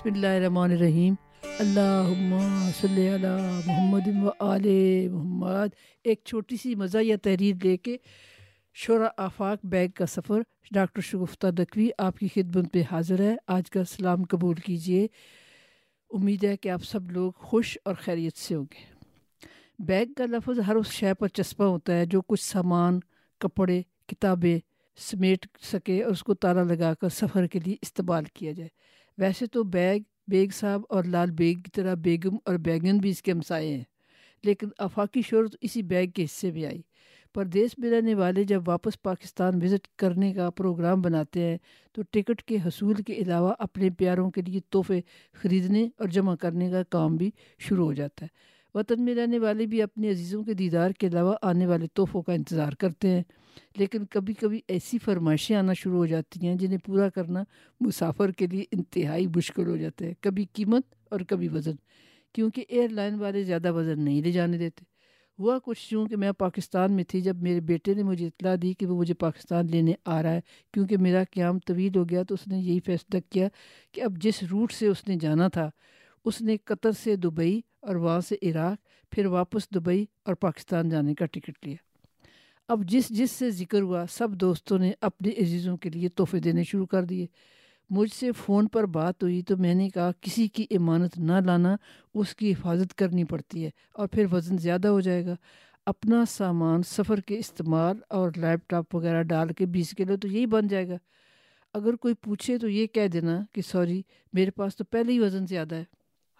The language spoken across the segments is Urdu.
بسم اللہ الرحمن الرحیم اللہ صلی اللہ محمد و آل محمد ایک چھوٹی سی مزہ یا تحریر لے کے شعرا آفاق بیگ کا سفر. ڈاکٹر شگفتہ دکوی آپ کی خدمت پہ حاضر ہے آج کا سلام قبول کیجیے امید ہے کہ آپ سب لوگ خوش اور خیریت سے ہوں گے. بیگ کا لفظ ہر اس شے پر چسپاں ہوتا ہے جو کچھ سامان، کپڑے، کتابیں سمیٹ سکے اور اس کو تالا لگا کر سفر کے لیے استعمال کیا جائے۔ ویسے تو بیگ بیگ صاحب اور لال بیگ کی طرح بیگم اور بیگن بھی اس کے ہمسائے ہیں۔ لیکن آفاقی شہرت اسی بیگ کے حصے میں آئی۔ پردیس میں رہنے والے جب واپس پاکستان وزٹ کرنے کا پروگرام بناتے ہیں، تو ٹکٹ کے حصول کے علاوہ اپنے پیاروں کے لیے تحفے خریدنے اور جمع کرنے کا کام بھی شروع ہو جاتا ہے۔ وطن میں رہنے والے بھی اپنے عزیزوں کے دیدار کے علاوہ آنے والے تحفوں کا انتظار کرتے ہیں۔ لیکن کبھی کبھی ایسی فرمائشیں آنا شروع ہو جاتی ہیں جنہیں پورا کرنا مسافر کے لیے انتہائی مشکل ہو جاتا ہے۔ کبھی قیمت اور کبھی وزن، کیونکہ ایئر لائن والے زیادہ وزن نہیں لے جانے دیتے۔ ہوا کچھ یوں کہ میں پاکستان میں تھی جب میرے بیٹے نے مجھے اطلاع دی کہ وہ مجھے پاکستان لینے آ رہا ہے۔ کیونکہ میرا قیام طویل ہو گیا تو اس نے یہی فیصلہ کیا کہ اب جس روٹ سے اس نے جانا تھا، اس نے قطر سے دبئی اور وہاں سے عراق، پھر واپس دبئی اور پاکستان جانے کا ٹکٹ لیا۔ اب جس جس سے ذکر ہوا، سب دوستوں نے اپنے عزیزوں کے لیے تحفے دینے شروع کر دیے۔ مجھ سے فون پر بات ہوئی تو میں نے کہا، کسی کی امانت نہ لانا اس کی حفاظت کرنی پڑتی ہے اور پھر وزن زیادہ ہو جائے گا۔ اپنا سامان سفر کے استعمال اور لیپ ٹاپ وغیرہ ڈال کے بیس کلو تو یہی بن جائے گا۔ اگر کوئی پوچھے تو یہ کہہ دینا کہ سوری، میرے پاس تو پہلے ہی وزن زیادہ ہے۔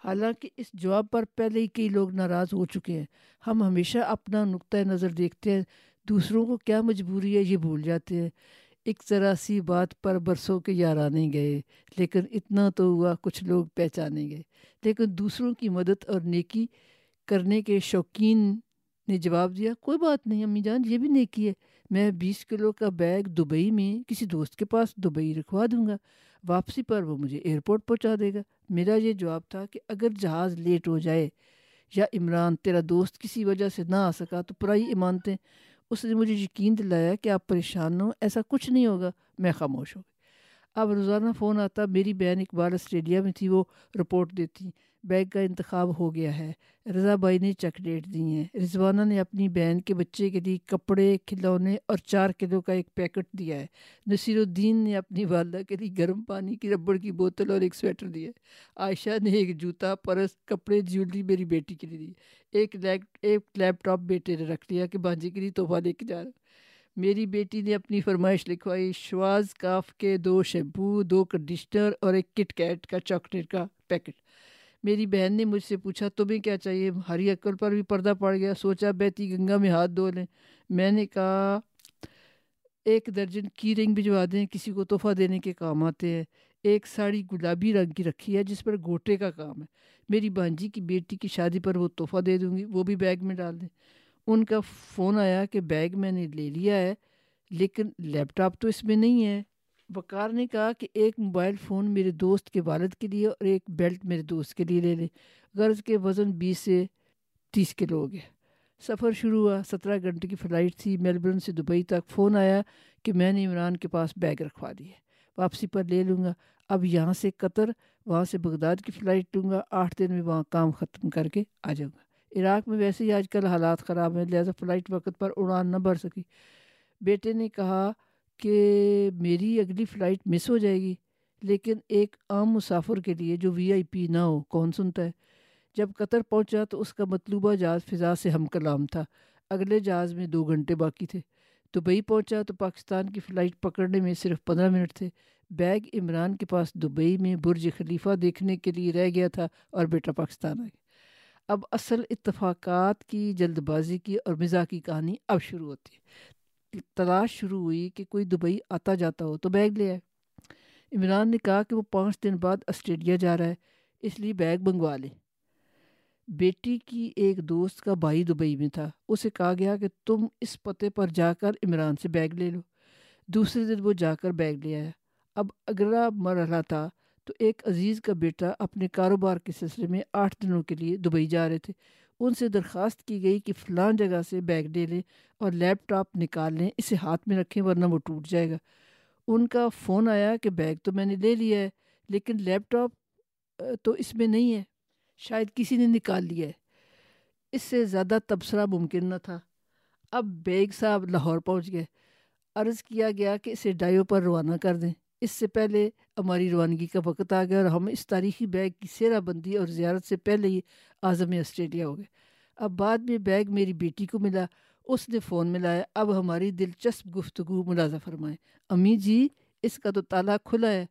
حالانکہ اس جواب پر پہلے ہی کئی لوگ ناراض ہو چکے ہیں۔ ہم ہمیشہ اپنا نقطۂ نظر دیکھتے ہیں دوسروں کو کیا مجبوری ہے یہ بھول جاتے ہیں۔ ایک ذرا سی بات پر برسوں کے یارانے گئے، لیکن اتنا تو ہوا کچھ لوگ پہچانے گئے۔ لیکن دوسروں کی مدد اور نیکی کرنے کے شوقین نے جواب دیا، کوئی بات نہیں، امی جان، یہ بھی نیکی ہے۔ میں بیس کلو کا بیگ دبئی میں کسی دوست کے پاس دبئی رکھوا دوں گا۔ واپسی پر وہ مجھے ایئرپورٹ پہنچا دے گا۔ میرا یہ جواب تھا کہ اگر جہاز لیٹ ہو جائے یا عمران تیرا دوست کسی وجہ سے نہ آ سکا تو پرائی امانتیں اس نے مجھے یقین دلایا کہ آپ پریشان نہ ہو ایسا کچھ نہیں ہوگا، میں خاموش ہو گئی۔ اب روزانہ فون آتا، میری بہن اقبال آسٹریلیا میں تھی، وہ رپورٹ دیتی۔ بیگ کا انتخاب ہو گیا ہے۔ رضا بھائی نے چیک ڈیٹ دی ہیں۔ رضوانہ نے اپنی بہن کے بچے کے لیے کپڑے، کھلونے اور چار کلو کا ایک پیکٹ دیا ہے۔ نصیر الدین نے اپنی والدہ کے لیے گرم پانی کی ربڑ کی بوتل اور ایک سویٹر دیا ہے۔ عائشہ نے ایک جوتا، پرس، کپڑے، جیولری میری بیٹی کے لیے دی۔ ایک ایک لیپ ٹاپ بیٹے نے رکھ لیا کہ بانجی کے لیے تحفہ لے کے جا رہا میری بیٹی نے اپنی فرمائش لکھوائی، شواز، کاف کے دو شیمپو، دو کنڈیشنر اور ایک کٹ کیٹ کا چاکلیٹ کا پیکٹ۔ میری بہن نے مجھ سے پوچھا، تمہیں کیا چاہیے؟ ہری عقل پر بھی پردہ پڑ گیا۔ سوچا بیتی گنگا میں ہاتھ دھو لیں۔ میں نے کہا، ایک درجن کی رنگ بھجوا دیں، کسی کو تحفہ دینے کے کام آتے ہیں۔ ایک ساڑی گلابی رنگ کی رکھی ہے، جس پر گوٹے کا کام ہے۔ میری بانجی کی بیٹی کی شادی پر وہ تحفہ دے دوں گی، وہ بھی بیگ میں ڈال دیں۔ ان کا فون آیا کہ بیگ میں نے لے لیا ہے، لیکن لیپ ٹاپ تو اس میں نہیں ہے۔ وقار نے کہا کہ ایک موبائل فون میرے دوست کے والد کے لیے اور ایک بیلٹ میرے دوست کے لیے لے لیں غرض کے وزن بیس سے تیس کلو ہو گیا۔ سفر شروع ہوا۔ سترہ گھنٹے کی فلائٹ تھی۔ میلبرن سے دبئی تک فون آیا کہ میں نے عمران کے پاس بیگ رکھوا دی ہے۔ واپسی پر لے لوں گا۔ اب یہاں سے قطر، وہاں سے بغداد کی فلائٹ لوں گا۔ آٹھ دن میں وہاں کام ختم کر کے آ جاؤں گا۔ عراق میں ویسے ہی آج کل حالات خراب ہیں، لہٰذا فلائٹ وقت پر اڑان نہ بڑھ سکی۔ بیٹے نے کہا کہ میری اگلی فلائٹ مس ہو جائے گی، لیکن ایک عام مسافر کے لیے جو وی آئی پی نہ ہو، کون سنتا ہے؟ جب قطر پہنچا تو اس کا مطلوبہ جہاز فضا سے ہم کلام تھا، اگلے جہاز میں دو گھنٹے باقی تھے۔ دبئی پہنچا تو پاکستان کی فلائٹ پکڑنے میں صرف پندرہ منٹ تھے۔ بیگ عمران کے پاس دبئی میں برج خلیفہ دیکھنے کے لیے رہ گیا تھا اور بیٹا پاکستان آ گیا۔ اب اصل اتفاقات کی جلد بازی کی اور مزاح کی کہانی اب شروع ہوتی ہے۔ تلاش شروع ہوئی کہ کوئی دبئی آتا جاتا ہو تو بیگ لے آئے۔ عمران نے کہا کہ وہ پانچ دن بعد آسٹریلیا جا رہا ہے، اس لیے بیگ منگوا لیں بیٹی کی ایک دوست کا بھائی دبئی میں تھا، اسے کہا گیا کہ تم اس پتے پر جا کر عمران سے بیگ لے لو۔ دوسرے دن وہ جا کر بیگ لے آیا۔ اب اگلا مرحلہ تھا تو ایک عزیز کا بیٹا اپنے کاروبار کے سلسلے میں آٹھ دنوں کے لیے دبئی جا رہے تھے۔ ان سے درخواست کی گئی کہ فلان جگہ سے بیگ لے لیں اور لیپ ٹاپ نکال لیں، اسے ہاتھ میں رکھیں ورنہ وہ ٹوٹ جائے گا۔ ان کا فون آیا کہ بیگ تو میں نے لے لیا ہے، لیکن لیپ ٹاپ تو اس میں نہیں ہے۔ شاید کسی نے نکال لیا ہے۔ اس سے زیادہ تبصرہ ممکن نہ تھا۔ اب بیگ صاحب لاہور پہنچ گئے۔ عرض کیا گیا کہ اسے ڈائیو پر روانہ کر دیں۔ اس سے پہلے ہماری روانگی کا وقت آ گیا اور ہم اس تاریخی بیگ کی سیرہ بندی اور زیارت سے پہلے ہی اعظم آسٹریلیا ہو گئے۔ اب بعد میں بیگ میری بیٹی کو ملا، اس نے فون ملایا اب ہماری دلچسپ گفتگو ملازہ فرمائے امی جی اس کا تو تالا کھلا ہے۔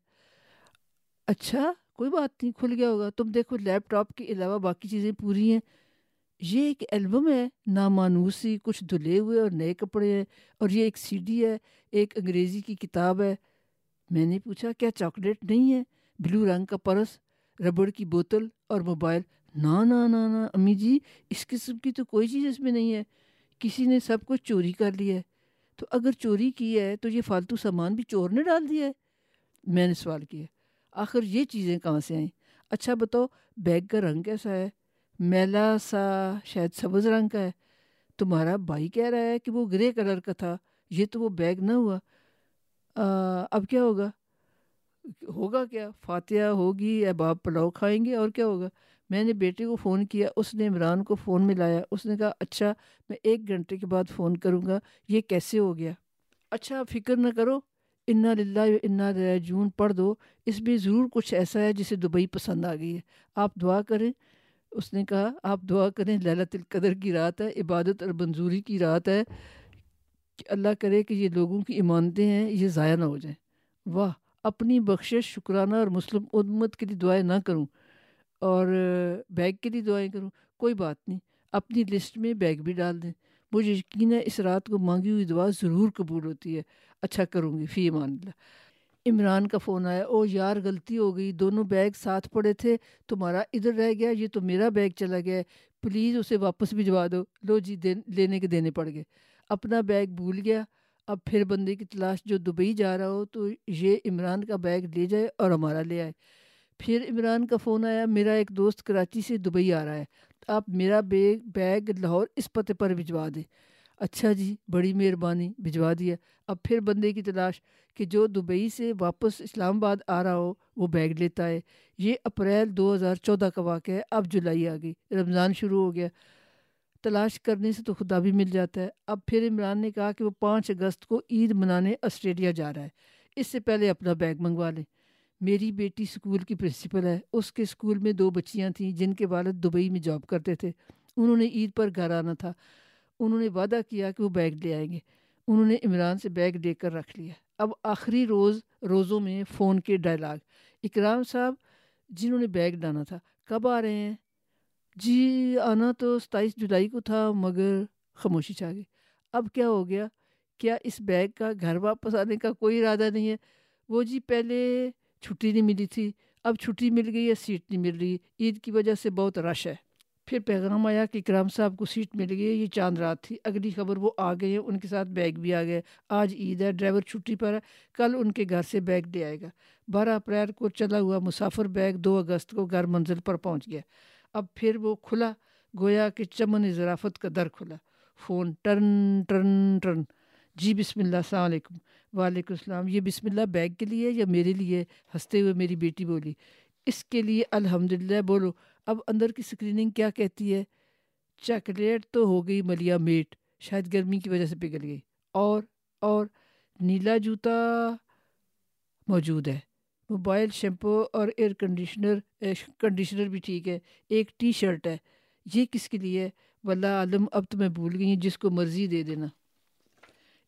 اچھا کوئی بات نہیں، کھل گیا ہوگا۔ تم دیکھو، لیپ ٹاپ کے علاوہ باقی چیزیں پوری ہیں۔ یہ ایک البم ہے، نامانوسی، کچھ دھلے ہوئے اور نئے کپڑے ہیں اور یہ ایک سی ڈی ہے، ایک انگریزی کی کتاب ہے۔ میں نے پوچھا، کیا چاکلیٹ نہیں ہے؟ بلو رنگ کا پرس، ربڑ کی بوتل اور موبائل۔ نہ نہ نہ امی جی اس قسم کی تو کوئی چیز اس میں نہیں ہے۔ کسی نے سب کچھ چوری کر لیا ہے۔ تو اگر چوری کی ہے تو یہ فالتو سامان بھی چور نے ڈال دیا ہے؟ میں نے سوال کیا، آخر یہ چیزیں کہاں سے آئیں؟ اچھا بتاؤ، بیگ کا رنگ کیسا ہے؟ میلا سا، شاید سبز رنگ کا ہے۔ تمہارا بھائی کہہ رہا ہے کہ وہ گرے کلر کا تھا، یہ تو وہ بیگ نہ ہوا۔ اب کیا ہوگا؟ ہوگا کیا؟ فاتحہ ہوگی یا باپ پلاؤ کھائیں گے، اور کیا ہوگا؟ میں نے بیٹے کو فون کیا، اس نے عمران کو فون میں لایا اس نے کہا اچھا میں ایک گھنٹے کے بعد فون کروں گا، یہ کیسے ہو گیا؟ اچھا فکر نہ کرو، انا للہ انا جون پڑھ دو، اس میں ضرور کچھ ایسا ہے جسے دبئی پسند آ گئی ہے۔ آپ دعا کریں، اس نے کہا، آپ دعا کریں للت القدر کی رات ہے، عبادت اور منظوری کی رات ہے کہ اللہ کرے کہ یہ لوگوں کی ایمانتیں ہیں، یہ ضائع نہ ہو جائیں۔ واہ، اپنی بخشش، شکرانہ اور مسلم امت کے لیے دعائیں نہ کروں۔ اور بیگ کے لیے دعائیں کروں۔ کوئی بات نہیں، اپنی لسٹ میں بیگ بھی ڈال دیں۔ مجھے یقین ہے اس رات کو مانگی ہوئی دعا ضرور قبول ہوتی ہے۔ اچھا کروں گی، فی ایمان اللہ۔ عمران کا فون آیا۔ او یار، غلطی ہو گئی۔ دونوں بیگ ساتھ پڑے تھے۔ تمہارا ادھر رہ گیا، یہ تو میرا بیگ چلا گیا پلیز اسے واپس بھجوا دو۔ لو جی لینے کے دینے پڑ گئے۔ اپنا بیگ بھول گیا۔ اب پھر بندے کی تلاش جو دبئی جا رہا ہو تو یہ عمران کا بیگ لے جائے اور ہمارا لے آئے۔ پھر عمران کا فون آیا، میرا ایک دوست کراچی سے دبئی آ رہا ہے۔ آپ میرا بیگ بیگ لاہور اس پتے پر بھجوا دیں۔ اچھا جی بڑی مہربانی، بھجوا دیا۔ اب پھر بندے کی تلاش کہ جو دبئی سے واپس اسلام آباد آ رہا ہو، وہ بیگ لیتا ہے۔ یہ اپریل دو ہزار چودہ کا واقعہ ہے، اب جولائی آ گئی، رمضان شروع ہو گیا۔ تلاش کرنے سے تو خدا بھی مل جاتا ہے۔ اب پھر عمران نے کہا کہ وہ پانچ اگست کو عید منانے آسٹریلیا جا رہا ہے۔ اس سے پہلے اپنا بیگ منگوا لیں۔ میری بیٹی اسکول کی پرنسپل ہے۔ اس کے اسکول میں دو بچیاں تھیں جن کے والد دبئی میں جاب کرتے تھے۔ انہوں نے عید پر گھر آنا تھا۔ انہوں نے وعدہ کیا کہ وہ بیگ لے آئیں گے۔ انہوں نے عمران سے بیگ لے کر رکھ لیا۔ اب آخری روز روزوں میں فون کے ڈائلاگ۔ اکرام صاحب، جنہوں نے بیگ ڈانا تھا، کب آ رہے ہیں؟ جی آنا تو ستائیس جولائی کو تھا، مگر خاموشی چھا گئی۔ اب کیا ہو گیا؟ کیا اس بیگ کا گھر واپس آنے کا کوئی ارادہ نہیں ہے؟ وہ جی پہلے چھٹی نہیں ملی تھی، اب چھٹی مل گئی ہے، سیٹ نہیں مل رہی۔ عید کی وجہ سے بہت رش ہے۔ پھر پیغام آیا کہ اکرام صاحب کو سیٹ مل گئی ہے، یہ چاند رات تھی۔ اگلی خبر وہ آ گئے ہیں، ان کے ساتھ بیگ بھی آ گئے آج عید ہے، ڈرائیور چھٹی پر ہے۔ کل ان کے گھر سے بیگ لے آئے گا۔ بارہ اپریل کو چلا ہوا مسافر بیگ دو اگست کو گھر منزل پر پہنچ گیا۔ اب پھر وہ کھلا، گویا کہ چمن ذرافت کا در کھلا۔ فون ٹرن ٹرن ٹرن۔ جی بسم اللہ، السلام علیکم۔ وعلیکم السلام۔ یہ بسم اللہ بیگ کے لیے یا میرے لیے؟ ہنستے ہوئے میری بیٹی بولی۔ اس کے لیے الحمد للہ بولو۔ اب اندر کی اسکریننگ کیا کہتی ہے؟ چاکلیٹ تو ہو گئی ملیا میٹ۔ شاید گرمی کی وجہ سے پگھل گئی۔ اور اور، نیلا جوتا موجود ہے۔ موبائل، شیمپو اور ایئر کنڈیشنر کنڈیشنر بھی ٹھیک ہے، ایک ٹی شرٹ ہے۔ یہ کس کے لیے؟ واللہ عالم، اب تو میں بھول گئی ہوں، جس کو مرضی دے دینا۔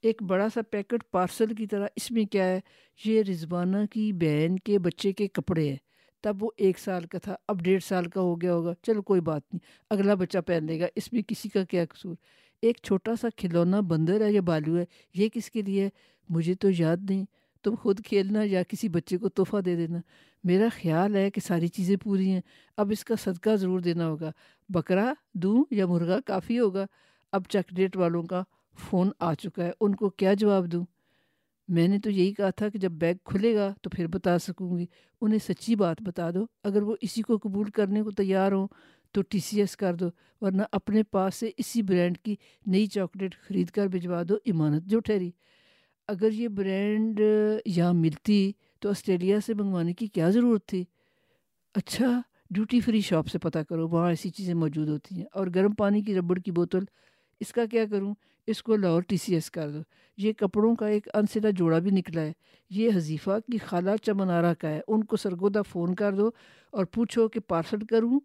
ایک بڑا سا پیکٹ پارسل کی طرح، اس میں کیا ہے؟ یہ رضوانہ کی بہن کے بچے کے کپڑے ہیں۔ تب وہ ایک سال کا تھا، اب ڈیڑھ سال کا ہو گیا ہوگا۔ چلو کوئی بات نہیں، اگلا بچہ پہن لے گا۔ اس میں کسی کا کیا قصور؟ ایک چھوٹا سا کھلونا بندر ہے یا بالو ہے۔ یہ کس کے لیے؟ مجھے تو یاد نہیں۔ تم خود کھیلنا یا کسی بچے کو تحفہ دے دینا۔ میرا خیال ہے کہ ساری چیزیں پوری ہیں۔ اب اس کا صدقہ ضرور دینا ہوگا۔ بکرا، دوں یا مرغا کافی ہوگا۔ اب چاکلیٹ والوں کا فون آ چکا ہے۔ ان کو کیا جواب دوں؟ میں نے تو یہی کہا تھا کہ جب بیگ کھلے گا تو پھر بتا سکوں گی۔ انہیں سچی بات بتا دو۔ اگر وہ اسی کو قبول کرنے کو تیار ہوں تو ٹی سی ایس کر دو۔ ورنہ اپنے پاس سے اسی برانڈ کی نئی چاکلیٹ خرید کر بھجوا دو۔ امانت جو ٹھہری۔ اگر یہ برانڈ یہاں ملتی تو آسٹریلیا سے منگوانے کی کیا ضرورت تھی؟ اچھا ڈیوٹی فری شاپ سے پتہ کرو، وہاں ایسی چیزیں موجود ہوتی ہیں۔ اور گرم پانی کی ربڑ کی بوتل، اس کا کیا کروں؟ اس کو لاہور ٹی سی ایس کر دو۔ یہ کپڑوں کا ایک انسدہ جوڑا بھی نکلا ہے۔ یہ حذیفہ کی خالہ چمنارا کا ہے۔ ان کو سرگودہ فون کر دو اور پوچھو کہ پارسل کروں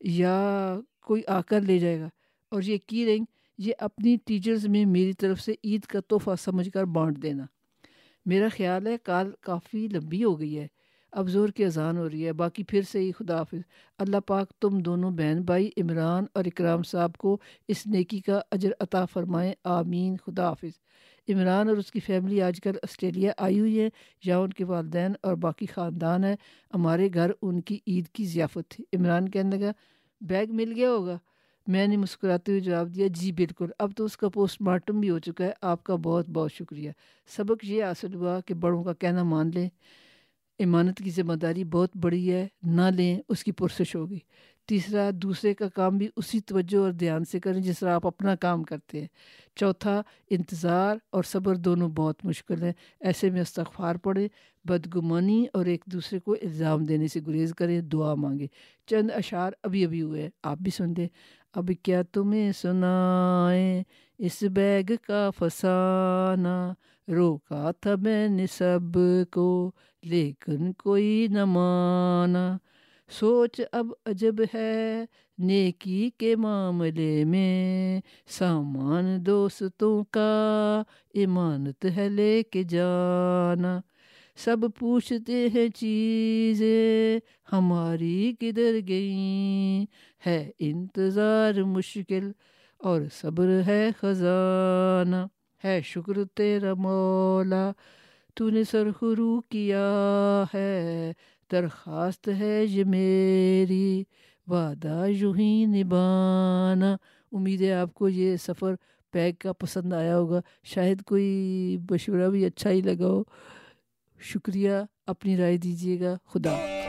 یا کوئی آ کر لے جائے گا۔ اور یہ کی رنگ یہ اپنی ٹیچرز میں میری طرف سے عید کا تحفہ سمجھ کر بانٹ دینا۔ میرا خیال ہے کال کافی لمبی ہو گئی ہے۔ اب زور کی اذان ہو رہی ہے۔ باقی پھر سے ہی خدا حافظ۔ اللہ پاک تم دونوں بہن بھائی عمران اور اکرام صاحب کو اس نیکی کا اجر عطا فرمائیں آمین۔ خدا حافظ۔ عمران اور اس کی فیملی آج کل آسٹریلیا آئی ہوئی ہے۔ یا ان کے والدین اور باقی خاندان ہے ہمارے گھر ان کی عید کی ضیافت تھی۔ عمران کہنے لگا، بیگ مل گیا ہوگا؟ میں نے مسکراتے ہوئے جواب دیا جی بالکل۔ اب تو اس کا پوسٹ مارٹم بھی ہو چکا ہے۔ آپ کا بہت بہت شکریہ۔ سبق یہ حاصل ہوا کہ بڑوں کا کہنا مان لیں۔ امانت کی ذمہ داری بہت بڑی ہے، نہ لیں، اس کی پرسش ہوگی۔ تیسرا، دوسرے کا کام بھی اسی توجہ اور دھیان سے کریں جس طرح آپ اپنا کام کرتے ہیں۔ چوتھا، انتظار اور صبر دونوں بہت مشکل ہیں۔ ایسے میں استغفار پڑھیں، بدگمانی اور ایک دوسرے کو الزام دینے سے گریز کریں، دعا مانگے چند اشعار ابھی ابھی ہوئے ہیں، آپ بھی سن دیں اب کیا تمہیں سنائیں اس بیگ کا فسانہ روکا تھا میں نے سب کو لیکن کوئی نہ مانا سوچ اب عجب ہے نیکی کے معاملے میں سامان دوستوں کا امانت ہے لے کے جانا سب پوچھتے ہیں چیزیں، ہماری کدھر گئیں؟ ہے انتظار مشکل اور صبر ہے خزانہ۔ ہے شکر تیرا مولا، تو نے سرخرو کیا ہے، درخواست ہے یہ میری۔ وعدہ یوں ہی نبانا امید ہے آپ کو یہ سفر پیک کا پسند آیا ہوگا۔ شاید کوئی مشورہ بھی اچھا ہی لگا ہو۔ شکریہ اپنی رائے دیجیے گا خدا۔